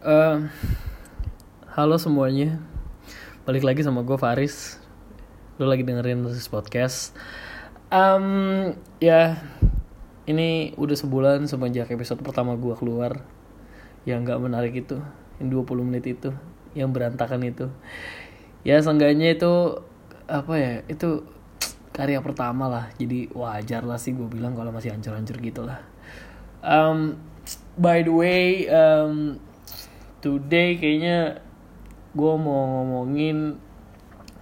Eh, halo semuanya, balik lagi sama gue Faris. Lo lagi dengerin this podcast. Em, ya, ini udah sebulan semenjak episode pertama gue keluar yang nggak menarik itu, yang 20 menit itu, yang berantakan itu. Ya, seenggaknya itu apa ya? Itu karya pertama lah. Jadi wajar lah sih gue bilang kalau masih hancur-hancur gitu lah. Um, by the way, um, today kayaknya gue mau ngomongin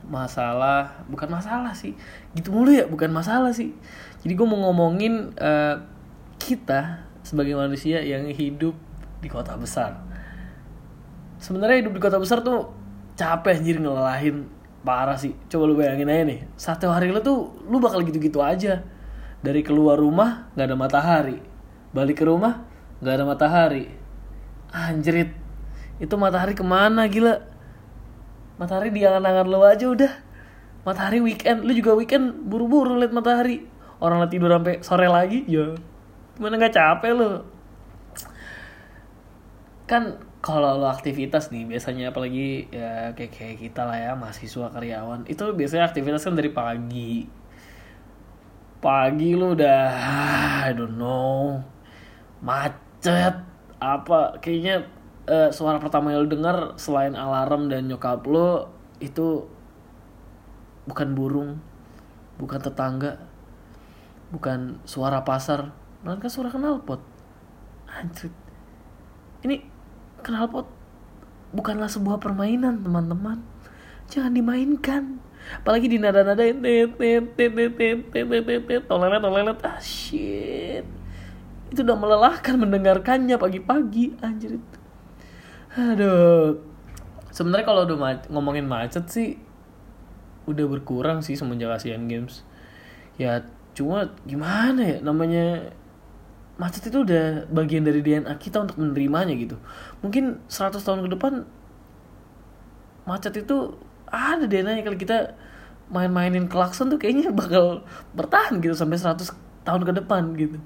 masalah, bukan masalah sih, gitu mulu ya, bukan masalah sih. Jadi gue mau ngomongin uh, kita sebagai manusia yang hidup di kota besar. Sebenarnya hidup di kota besar tuh capek anjir ngelalahin parah sih. Coba lu bayangin aja nih, satu hari lu tuh lu bakal gitu-gitu aja. Dari keluar rumah nggak ada matahari, balik ke rumah nggak ada matahari anjrit itu matahari ke mana gila? Matahari di angan-angan lo aja udah. Matahari weekend lu juga weekend buru-buru liat matahari. Orang lah tidur sampai sore lagi ya. Gimana nggak capek lo? Kan kalau lo aktivitas nih biasanya apalagi ya kayak kayak kita lah ya mahasiswa karyawan itu biasanya aktivitas kan dari pagi. Pagi lu udah I don't know macet apa kayaknya uh, suara pertama yang lo dengar selain alarm dan nyokap lo itu bukan burung, bukan tetangga, bukan suara pasar, melainkan suara knalpot. Anjir. Ini knalpot bukanlah sebuah permainan, teman-teman. Jangan dimainkan. Apalagi di nada-nada tolelet tolelet ah shit. Itu udah melelahkan mendengarkannya pagi-pagi, anjir aduh. Sebenarnya kalau udah ma- ngomongin macet sih udah berkurang sih semenjak Asian Games. Ya cuma gimana ya namanya macet itu udah bagian dari DNA kita untuk menerimanya gitu. Mungkin 100 tahun ke depan macet itu ada DNA kalau kita main-mainin klakson tuh kayaknya bakal bertahan gitu sampai 100 tahun ke depan gitu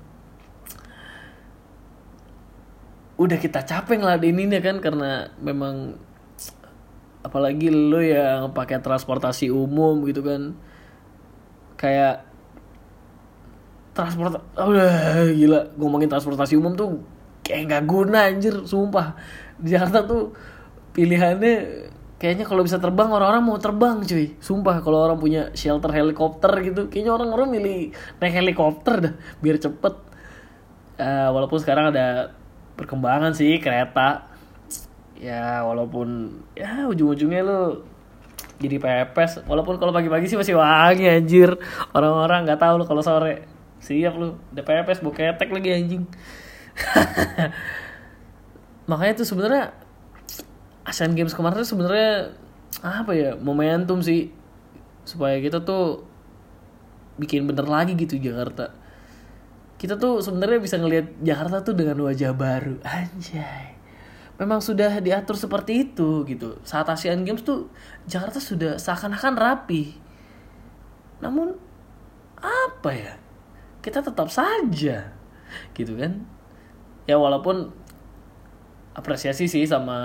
udah kita capek ngeladeninnya kan karena memang apalagi lo yang pakai transportasi umum gitu kan. Kayak transport udah gila ngomongin transportasi umum tuh kayak nggak guna anjir sumpah. Di Jakarta tuh pilihannya kayaknya kalau bisa terbang orang-orang mau terbang cuy. Sumpah kalau orang punya shelter helikopter gitu kayaknya orang-orang milih naik helikopter dah biar cepet. Eh, walaupun sekarang ada perkembangan sih kereta. Ya walaupun ya ujung-ujungnya lu jadi pepes. Walaupun kalau pagi-pagi sih masih wangi anjir. Orang-orang nggak tahu lu kalau sore. Siap lu udah pepes bau ketek lagi anjing. Makanya tuh sebenarnya Asian Games kemarin tuh sebenarnya apa ya momentum sih. Supaya kita tuh bikin bener lagi gitu Jakarta kita tuh sebenarnya bisa ngelihat Jakarta tuh dengan wajah baru. Anjay. Memang sudah diatur seperti itu gitu. Saat Asian Games tuh Jakarta sudah seakan-akan rapi. Namun apa ya? Kita tetap saja gitu kan? Ya walaupun apresiasi sih sama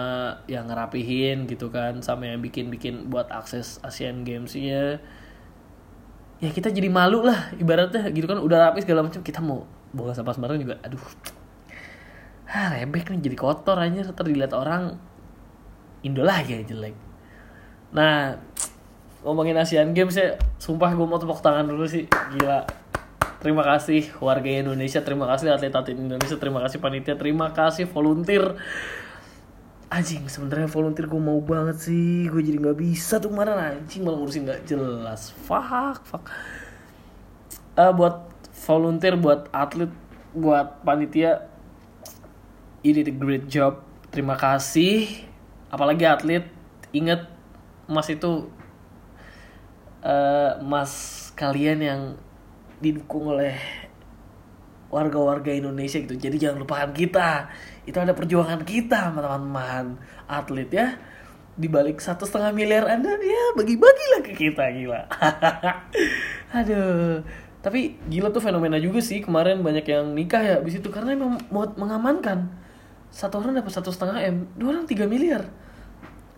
yang ngerapihin gitu kan? Sama yang bikin-bikin buat akses Asian Games-nya ya kita jadi malu lah ibaratnya gitu kan udah rapi segala macam. Kita mau buang sampah sembarangan juga aduh. Ah rebek nih jadi kotor aja ntar dilihat orang Indo lagi yang jelek. Nah ngomongin Asian Games ya sumpah gue mau tepuk tangan dulu sih gila. Terima kasih warga Indonesia terima kasih atlet-atlet Indonesia terima kasih panitia terima kasih volunteer anjing sebenarnya volunteer gue mau banget sih. Gue jadi nggak bisa tuh kemarin. Anjing malah ngurusin nggak jelas. Fuck fuck. Eh, buat volunteer buat atlet buat panitia did a great job. Terima kasih. Apalagi atlet inget mas itu eh, mas kalian yang didukung oleh warga-warga Indonesia gitu. Jadi jangan lupakan kita. Itu ada perjuangan kita teman-teman atlet ya. Di balik satu setengah miliar Anda ya bagi-bagilah ke kita gila. Aduh. Tapi gila tuh fenomena juga sih kemarin banyak yang nikah ya abis itu karena memang mau mengamankan satu orang dapat satu setengah m dua orang tiga miliar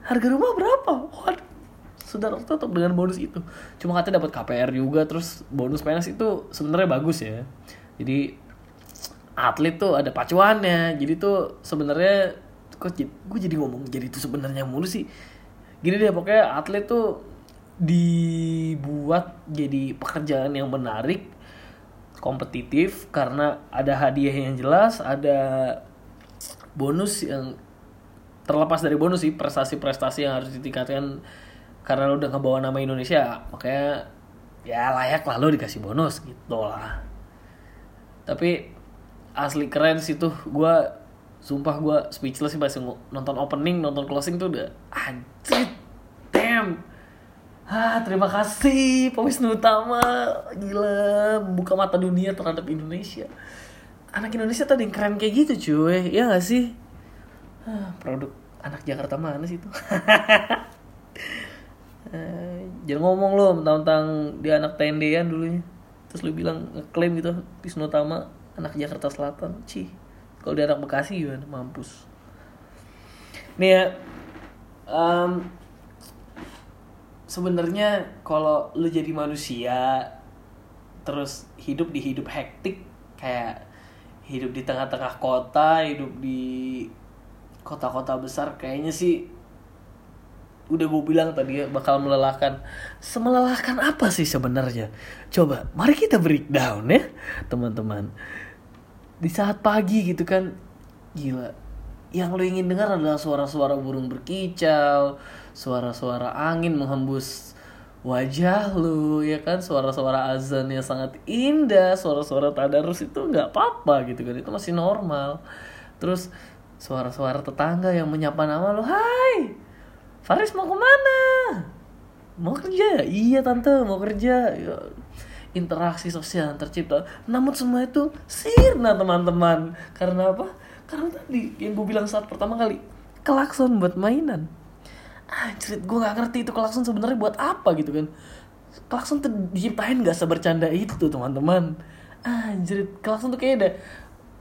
harga rumah berapa waduh saudara tetap dengan bonus itu cuma katanya dapat KPR juga terus bonus PNS itu sebenarnya bagus ya jadi atlet tuh ada pacuannya. Jadi tuh sebenarnya kok gue jadi ngomong jadi itu sebenarnya mulu sih. Gini deh pokoknya atlet tuh dibuat jadi pekerjaan yang menarik kompetitif karena ada hadiah yang jelas ada bonus yang terlepas dari bonus sih prestasi-prestasi yang harus ditingkatkan. Karena lo udah ngebawa nama Indonesia makanya ya layak lah lo dikasih bonus gitu lah tapi asli keren sih tuh gue sumpah gue speechless sih pas nonton opening nonton closing tuh udah anjir damn Ah, terima kasih Wisnu Utama. Gila, buka mata dunia terhadap Indonesia. Anak Indonesia tadi yang keren kayak gitu cuy, ya gak sih? Ah, produk anak Jakarta mana sih itu? eh, jangan ngomong lo tentang dia anak tendean dulunya. Terus lu bilang ngeklaim gitu Wisnu Utama anak Jakarta Selatan. Cih, kalau dia anak Bekasi gimana? Mampus. Nih ya, um, sebenarnya kalau lu jadi manusia terus hidup di hidup hektik kayak hidup di tengah-tengah kota hidup di kota-kota besar kayaknya sih udah gue bilang tadi ya bakal melelahkan. Semelelahkan apa sih sebenarnya? Coba mari kita breakdown ya teman-teman. Di saat pagi gitu kan gila. Yang lo ingin dengar adalah suara-suara burung berkicau suara-suara angin menghembus wajah lu ya kan? Suara-suara azan yang sangat indah suara-suara tadarus itu nggak apa-apa gitu kan itu masih normal. Terus suara-suara tetangga yang menyapa nama lu hai Faris mau ke mana? Mau kerja iya tante mau kerja. Ya, interaksi sosial tercipta. Namun semua itu sirna teman-teman. Karena apa? Karena tadi yang gue bilang saat pertama kali klakson buat mainan. Anjir gue gak ngerti itu klakson sebenarnya buat apa gitu kan. Klakson tuh diciptain gak sebercanda itu teman-teman. Anjir klakson tuh kayaknya ada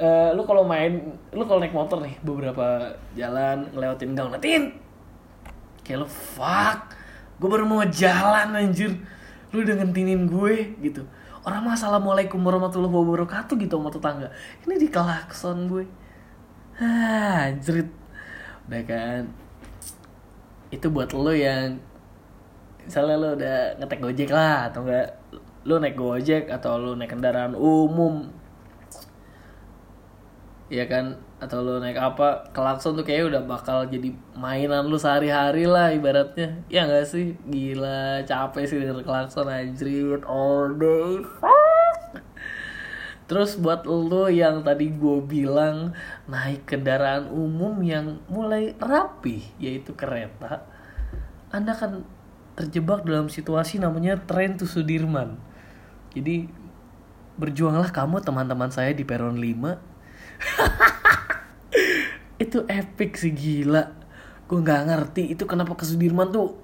uh, lu kalau main lu kalau naik motor nih beberapa jalan ngelewatin gang natin kayak lu fuck gue baru mau jalan anjir. Lu udah ngentinin gue gitu. Orang mah assalamualaikum warahmatullahi wabarakatuh gitu sama tetangga. Ini di klakson gue. Ah, anjir udah kan? Itu buat lo yang misalnya lo udah ngetek gojek lah atau enggak lo naik gojek atau lo naik kendaraan umum ya kan atau lo naik apa klakson tuh kayak udah bakal jadi mainan lu sehari-hari lah ibaratnya ya enggak sih gila capek sih denger klakson anjir all day Terus buat lo yang tadi gue bilang naik kendaraan umum yang mulai rapi, yaitu kereta, Anda akan terjebak dalam situasi namanya tren to Sudirman. Jadi berjuanglah kamu teman-teman saya di peron 5. itu epic sih gila. Gue nggak ngerti itu kenapa ke Sudirman tuh.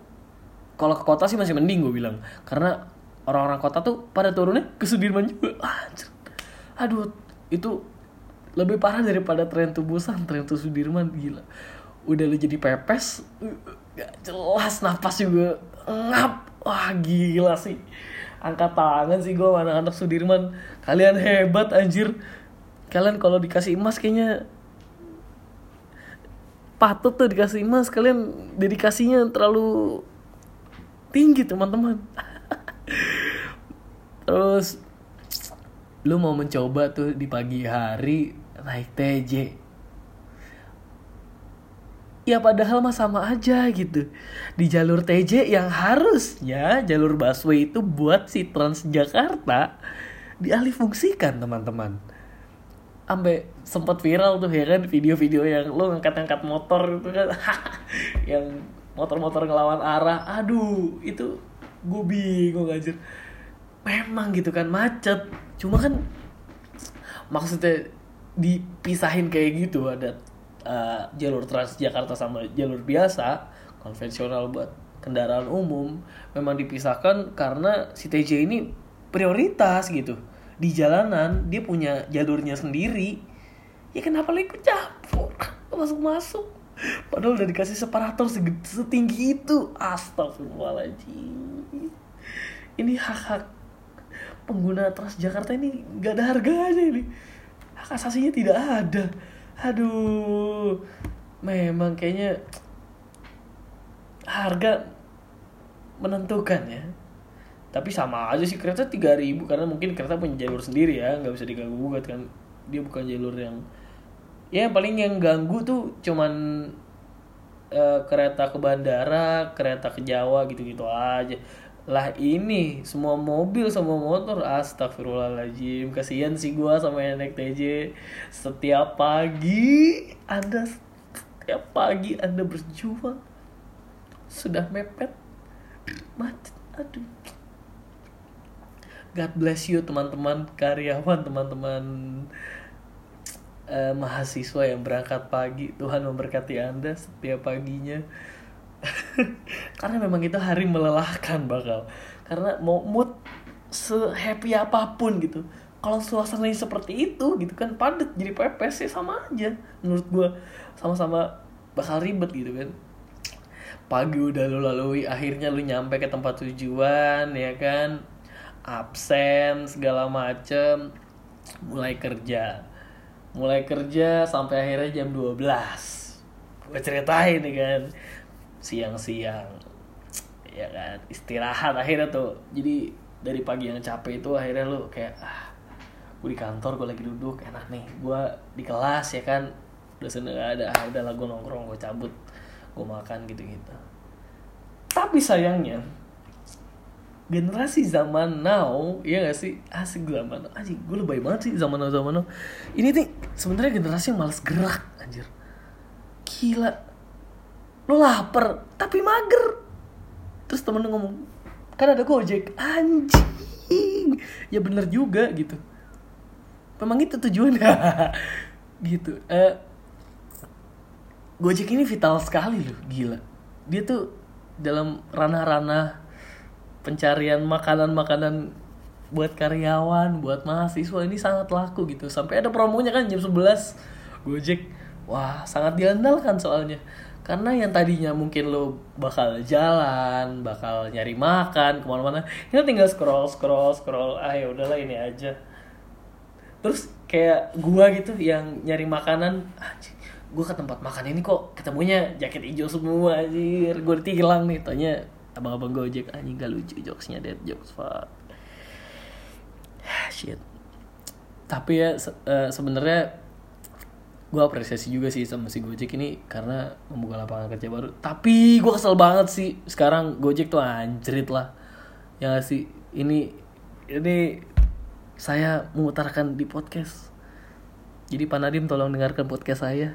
Kalau ke kota sih masih mending gue bilang, karena orang-orang kota tuh pada turunnya ke Sudirman juga. Anjir aduh itu lebih parah daripada tren tubusan tren tuh Sudirman gila udah lu jadi pepes gak jelas napas juga ngap wah gila sih angkat tangan sih gue anak-anak Sudirman kalian hebat anjir kalian kalau dikasih emas kayaknya patut tuh dikasih emas. Kalian dedikasinya terlalu tinggi teman-teman. Terus lu mau mencoba tuh di pagi hari naik TJ ya padahal mah sama aja gitu. Di jalur TJ yang harusnya jalur busway itu buat si Transjakarta dialihfungsikan teman-teman sampai sempat viral tuh ya kan video-video yang lo ngangkat-ngangkat motor itu kan. Yang motor-motor ngelawan arah. Aduh itu gue bingung aja memang gitu kan macet. Cuma kan maksudnya dipisahin kayak gitu ada uh, jalur Transjakarta sama jalur biasa konvensional buat kendaraan umum memang dipisahkan karena si TJ ini prioritas gitu di jalanan dia punya jalurnya sendiri ya kenapa lo ikut campur? Masuk masuk padahal udah dikasih separator setinggi itu. Astagfirullahaladzim. Ini hak hak pengguna Transjakarta ini gak ada harganya ini. Hak asasinya tidak ada. Aduh memang kayaknya harga menentukan ya tapi sama aja sih kereta 3000 karena mungkin kereta punya jalur sendiri ya nggak bisa diganggu gugat kan. Dia bukan jalur yang ya paling yang ganggu tuh cuman uh, kereta ke bandara kereta ke Jawa gitu-gitu aja. Lah ini semua mobil semua motor astagfirullahaladzim kasihan sih gua sama yang naik TJ setiap pagi anda setiap pagi anda berjuang sudah mepet macet aduh God bless you teman-teman karyawan teman-teman uh, mahasiswa yang berangkat pagi. Tuhan memberkati anda setiap paginya. Karena memang itu hari melelahkan bakal. Karena mau mood sehappy apa pun gitu. Kalau suasananya seperti itu gitu kan padat jadi pepes ya sama aja. Menurut gue sama-sama bakal ribet gitu kan. Pagi udah lu lalui akhirnya lu nyampe ke tempat tujuan ya kan absen segala macem mulai kerja. Mulai kerja sampai akhirnya jam 12 gue ceritain nih kan siang-siang. Ya kan istirahat akhirnya tuh. Jadi dari pagi yang capek itu akhirnya lu kayak ah gue di kantor gue lagi duduk enak nih. Gue di kelas ya kan dosen gak ada ah, udah lah gue nongkrong gue cabut gue makan gitu gitu tapi sayangnya generasi zaman now ya gak sih? Asik zaman now. Anjing gue lebay banget sih zaman now zaman now. Ini nih sebenarnya generasi yang males gerak anjir. Gila. Lo lapar tapi mager. Terus temen ngomong kan ada gojek. Anjing. Ya bener juga gitu. Memang itu tujuannya gitu. Uh, gojek ini vital sekali loh gila. Dia tuh dalam ranah-ranah pencarian makanan-makanan buat karyawan, buat mahasiswa ini sangat laku gitu. Sampai ada promonya kan jam 11 Gojek. Wah, sangat diandalkan soalnya karena yang tadinya mungkin lo bakal jalan bakal nyari makan ke mana-mana kita tinggal scroll scroll scroll ah ya udahlah ini aja terus kayak gua gitu yang nyari makanan gua ke tempat makan ini kok ketemunya jaket hijau semua anjir gua ditilang nih tanya abang-abang gojek anjing gak lucu jokesnya dead jokes fuck. Shit. Tapi ya se uh, sebenarnya gue apresiasi juga sih sama si Gojek ini karena membuka lapangan kerja baru. Tapi gue kesel banget sih. Sekarang Gojek tuh anjrit lah. Ya gak sih? Ini ini saya mengutarakan di podcast. Jadi Pak Nadim tolong dengarkan podcast saya.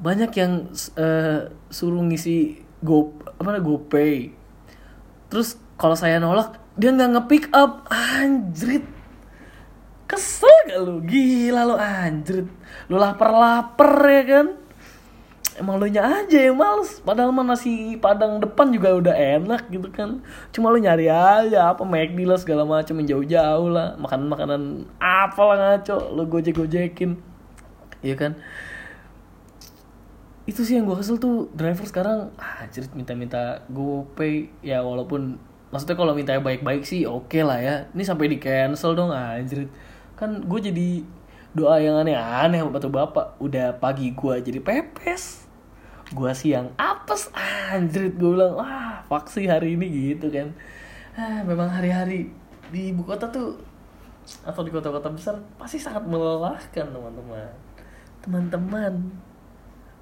Banyak yang uh, suruh ngisi go apa GoPay terus kalau saya nolak dia nggak nge-pick up anjrit Kesel gak lu? Gila lu anjir. Lu lapar-lapar ya kan? Emang lu nya aja yang males. Padahal mah nasi padang depan juga udah enak gitu kan. Cuma lu nyari aja apa McD lah segala macam yang jauh-jauh lah. Makanan-makanan apa lah ngaco. Lu gojek-gojekin. Iya kan? Itu sih yang gue kesel tuh driver sekarang anjir minta-minta GoPay ya walaupun maksudnya kalau minta baik-baik sih oke okay lah ya. Ini sampai di cancel dong anjir. Kan gue jadi doa yang aneh-aneh batu bapak udah pagi gue jadi pepes. Gue siang apes anjrit gue bilang wah faksi hari ini gitu kan. Ah, memang hari-hari di ibu kota tuh atau di kota-kota besar pasti sangat melelahkan teman-teman. Teman-teman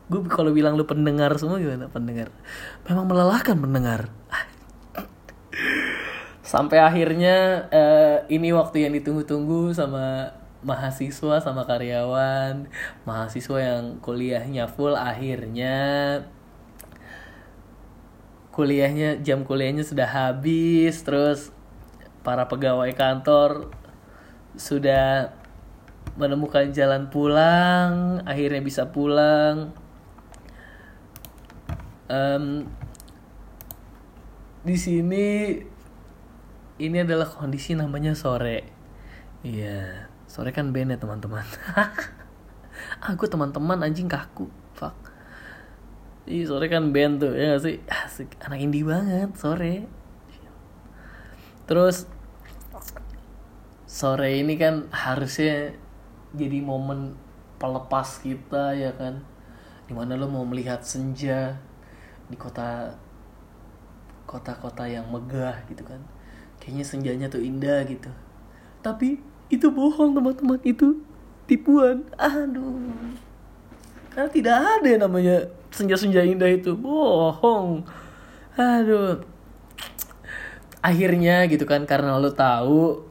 gue kalau bilang lu pendengar semua gimana? Pendengar. Memang melelahkan pendengar sampai akhirnya uh, ini waktu yang ditunggu-tunggu sama mahasiswa sama karyawan mahasiswa yang kuliahnya full akhirnya kuliahnya jam kuliahnya sudah habis terus para pegawai kantor sudah menemukan jalan pulang akhirnya bisa pulang um, di sini ini adalah kondisi namanya sore. Iya, sore kan band ya teman-teman. gue teman-teman anjing kaku. Fuck. Ih, sore kan band tuh ya gak sih? Asik anak indie banget sore. Terus sore ini kan harusnya jadi momen pelepas kita ya kan? Di mana lo mau melihat senja di kota kota-kota yang megah gitu kan. Kayaknya senjanya tuh indah gitu. Tapi itu bohong teman-teman. Itu tipuan. Aduh. Karena tidak ada yang namanya senja-senja indah itu. Bohong. Aduh. Akhirnya gitu kan karena lo tahu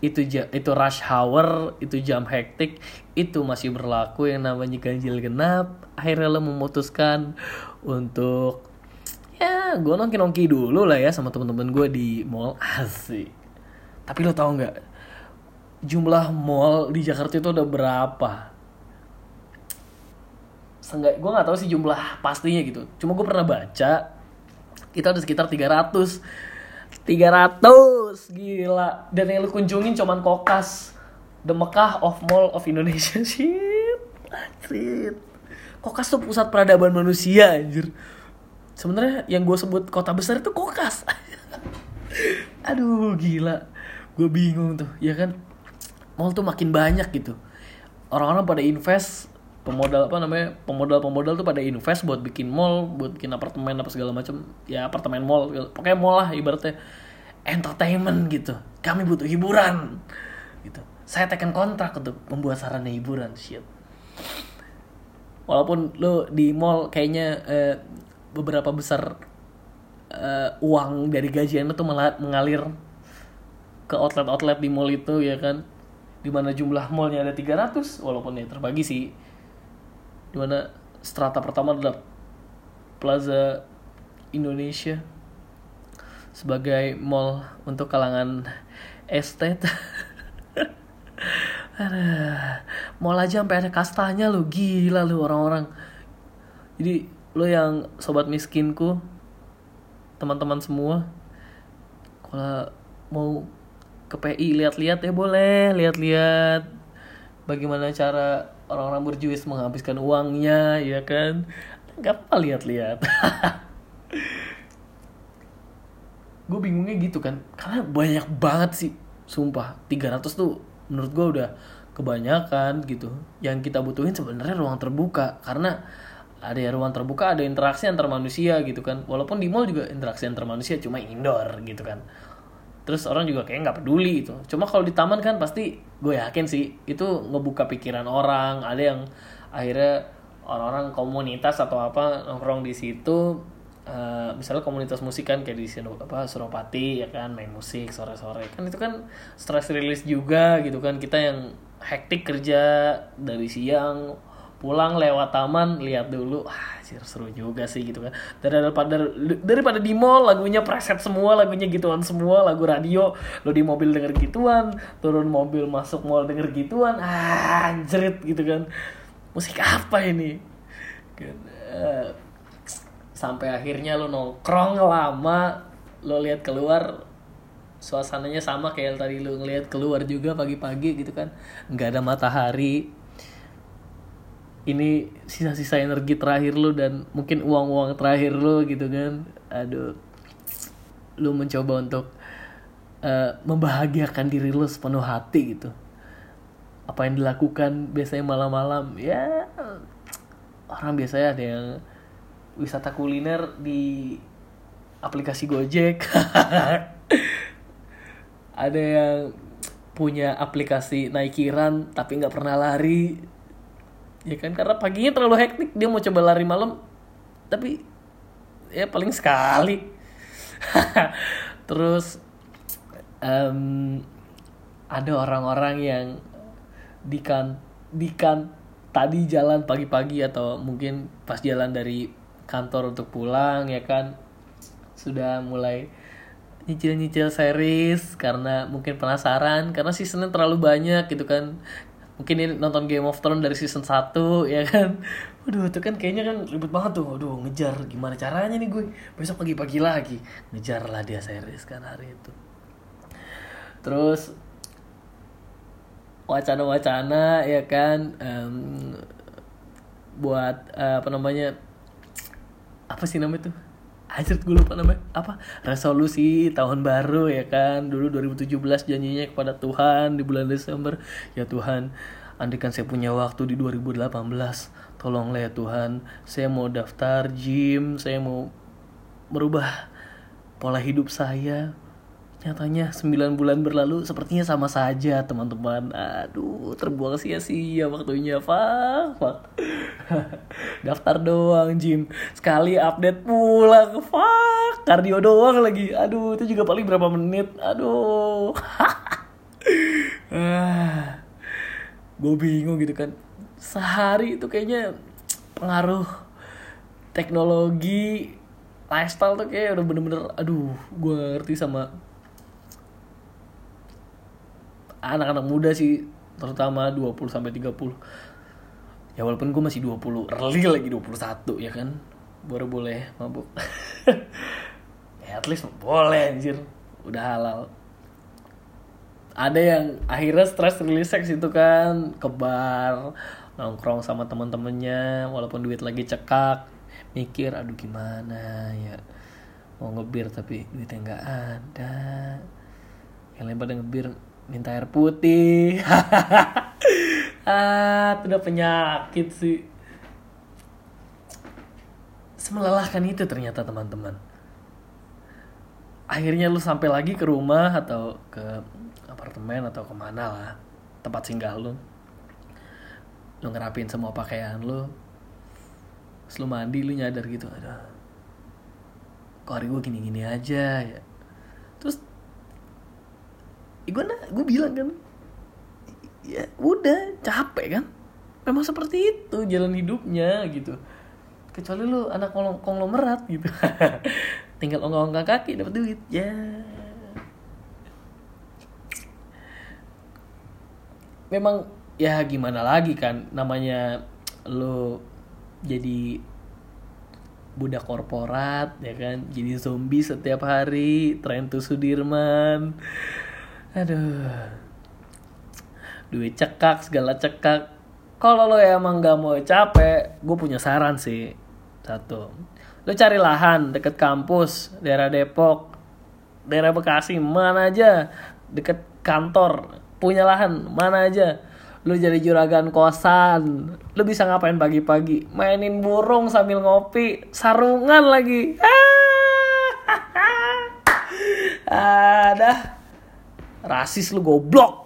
itu itu rush hour itu jam hektik itu masih berlaku yang namanya ganjil genap. Akhirnya lo memutuskan untuk ya gue nongki nongki dulu lah ya sama teman-teman gue di mall asik. Tapi lo tau nggak jumlah mall di Jakarta itu udah berapa? Seenggak, gue nggak tahu sih jumlah pastinya gitu. Cuma gue pernah baca kita ada sekitar 300 300 gila. Dan yang lu kunjungin cuman kokas. The Mekah of Mall of Indonesia. Shit shit. Kokas tuh pusat peradaban manusia anjir. Sebenarnya yang gue sebut kota besar itu kokas. Aduh gila. Gue bingung tuh ya kan? Mall tuh makin banyak gitu. Orang-orang pada invest pemodal apa namanya pemodal-pemodal tuh pada invest buat bikin mall buat bikin apartemen apa segala macam ya apartemen mall pokoknya mall lah ibaratnya. Entertainment gitu. Kami butuh hiburan. Gitu. Saya tekan kontrak untuk membuat sarana hiburan shit. Walaupun lo di mall kayaknya eh, beberapa besar eh, uang dari gajian lo tuh mengalir ke outlet-outlet di mall itu ya kan? Di mana jumlah mallnya ada 300 walaupun ya terbagi sih di mana strata pertama adalah Plaza Indonesia sebagai mall untuk kalangan estate. Mall aja sampai ada kastanya lu gila lu orang-orang. Jadi lo yang sobat miskinku teman-teman semua kalau mau ke PI lihat-lihat ya boleh. Lihat-lihat bagaimana cara orang-orang berjuis menghabiskan uangnya ya kan? Nggak apa lihat-lihat. Gue bingungnya gitu kan. Karena banyak banget sih sumpah. 300 tuh menurut gue udah kebanyakan gitu. Yang kita butuhin sebenarnya ruang terbuka. Karena ada ruang terbuka ada interaksi antar manusia gitu kan. Walaupun di mall juga interaksi antar manusia cuma indoor gitu kan terus orang juga kayak nggak peduli itu cuma kalau di taman kan pasti gue yakin sih itu ngebuka pikiran orang. Ada yang akhirnya orang-orang komunitas atau apa nongkrong di situ uh, misalnya komunitas musik kan kayak di sini apa Suropati ya kan main musik sore-sore. Kan itu kan stress release juga gitu kan. Kita yang hektik kerja dari siang pulang lewat taman lihat dulu ah seru juga sih gitu kan. Daripada daripada di mall lagunya preset semua lagunya gituan semua lagu radio lo di mobil denger gituan turun mobil masuk mall denger gituan ah anjrit gitu kan. Musik apa ini? Kan, uh, sampai akhirnya lo nongkrong lama lo lihat keluar suasananya sama kayak tadi lo ngeliat keluar juga pagi-pagi gitu kan. Nggak ada matahari ini sisa-sisa energi terakhir lu dan mungkin uang-uang terakhir lu gitu kan. Aduh lu mencoba untuk uh, membahagiakan diri lu sepenuh hati gitu. Apa yang dilakukan biasanya malam-malam? Ya orang biasanya ada yang wisata kuliner di aplikasi Gojek. Ada yang punya aplikasi Nike Run tapi nggak pernah lari ya kan? Karena paginya terlalu hektik dia mau coba lari malam. Tapi ya paling sekali. Terus um, ada orang-orang yang di kan di kan tadi jalan pagi-pagi atau mungkin pas jalan dari kantor untuk pulang ya kan? Sudah mulai nyicil-nyicil series karena mungkin penasaran karena seasonnya terlalu banyak gitu kan mungkin ini nonton Game of Thrones dari season 1 ya kan? Waduh itu kan kayaknya kan ribet banget tuh. Waduh ngejar. Gimana caranya nih gue? Besok pagi-pagi lagi. Ngejar lah dia series kan hari itu. Terus wacana-wacana ya kan? Um, buat eh, apa namanya apa sih namanya tuh Anjir gue lupa namanya. Apa? Resolusi tahun baru ya kan? Dulu 2017 janjinya kepada Tuhan di bulan Desember. Ya Tuhan andaikan saya punya waktu di 2018 tolonglah ya Tuhan saya mau daftar gym saya mau merubah pola hidup saya Nyatanya 9 bulan berlalu sepertinya sama saja teman-teman. Aduh terbuang sia-sia waktunya Fuck, fuck. Daftar doang Jim. Sekali update pulang Fuck Kardio doang lagi. Aduh itu juga paling berapa menit? Aduh. Ah, Gue bingung gitu kan. Sehari itu kayaknya Pengaruh Teknologi Lifestyle tuh kayak udah bener-bener Aduh gue ngerti sama anak-anak muda sih terutama 20 sampai 30 ya walaupun gue masih 20 early lagi 21 ya kan? Baru boleh mabuk. Ya at least boleh anjir. Udah halal. Ada yang akhirnya stress release sex itu kan ke bar nongkrong sama temen-temennya walaupun duit lagi cekak. Mikir aduh gimana ya? Mau ngebir tapi duitnya nggak ada. Yang pada ngebir minta air putih. Ah udah penyakit sih. Semelelahkan itu ternyata teman-teman. Akhirnya lu sampai lagi ke rumah atau ke apartemen atau ke mana lah tempat singgah lu. Lu ngerapin semua pakaian lu. Terus lu mandi lu nyadar gitu ada kok hari gue gini-gini aja ya. Terus gue gue bilang kan ya udah capek kan? Memang seperti itu jalan hidupnya gitu. Kecuali lu anak konglomerat gitu. Tinggal ongkang-ongkang kaki dapat duit. Ya. Memang ya gimana lagi kan namanya lu jadi budak korporat ya kan? Jadi zombie setiap hari tren tuh Sudirman aduh. Duit cekak segala cekak. Kalau lo emang gak mau capek gue punya saran sih. Satu lo cari lahan deket kampus daerah Depok. Daerah Bekasi mana aja? Deket kantor punya lahan mana aja? Lo jadi juragan kosan. Lo bisa ngapain pagi-pagi? Mainin burung sambil ngopi. Sarungan lagi. Ah, ada rasis lu goblok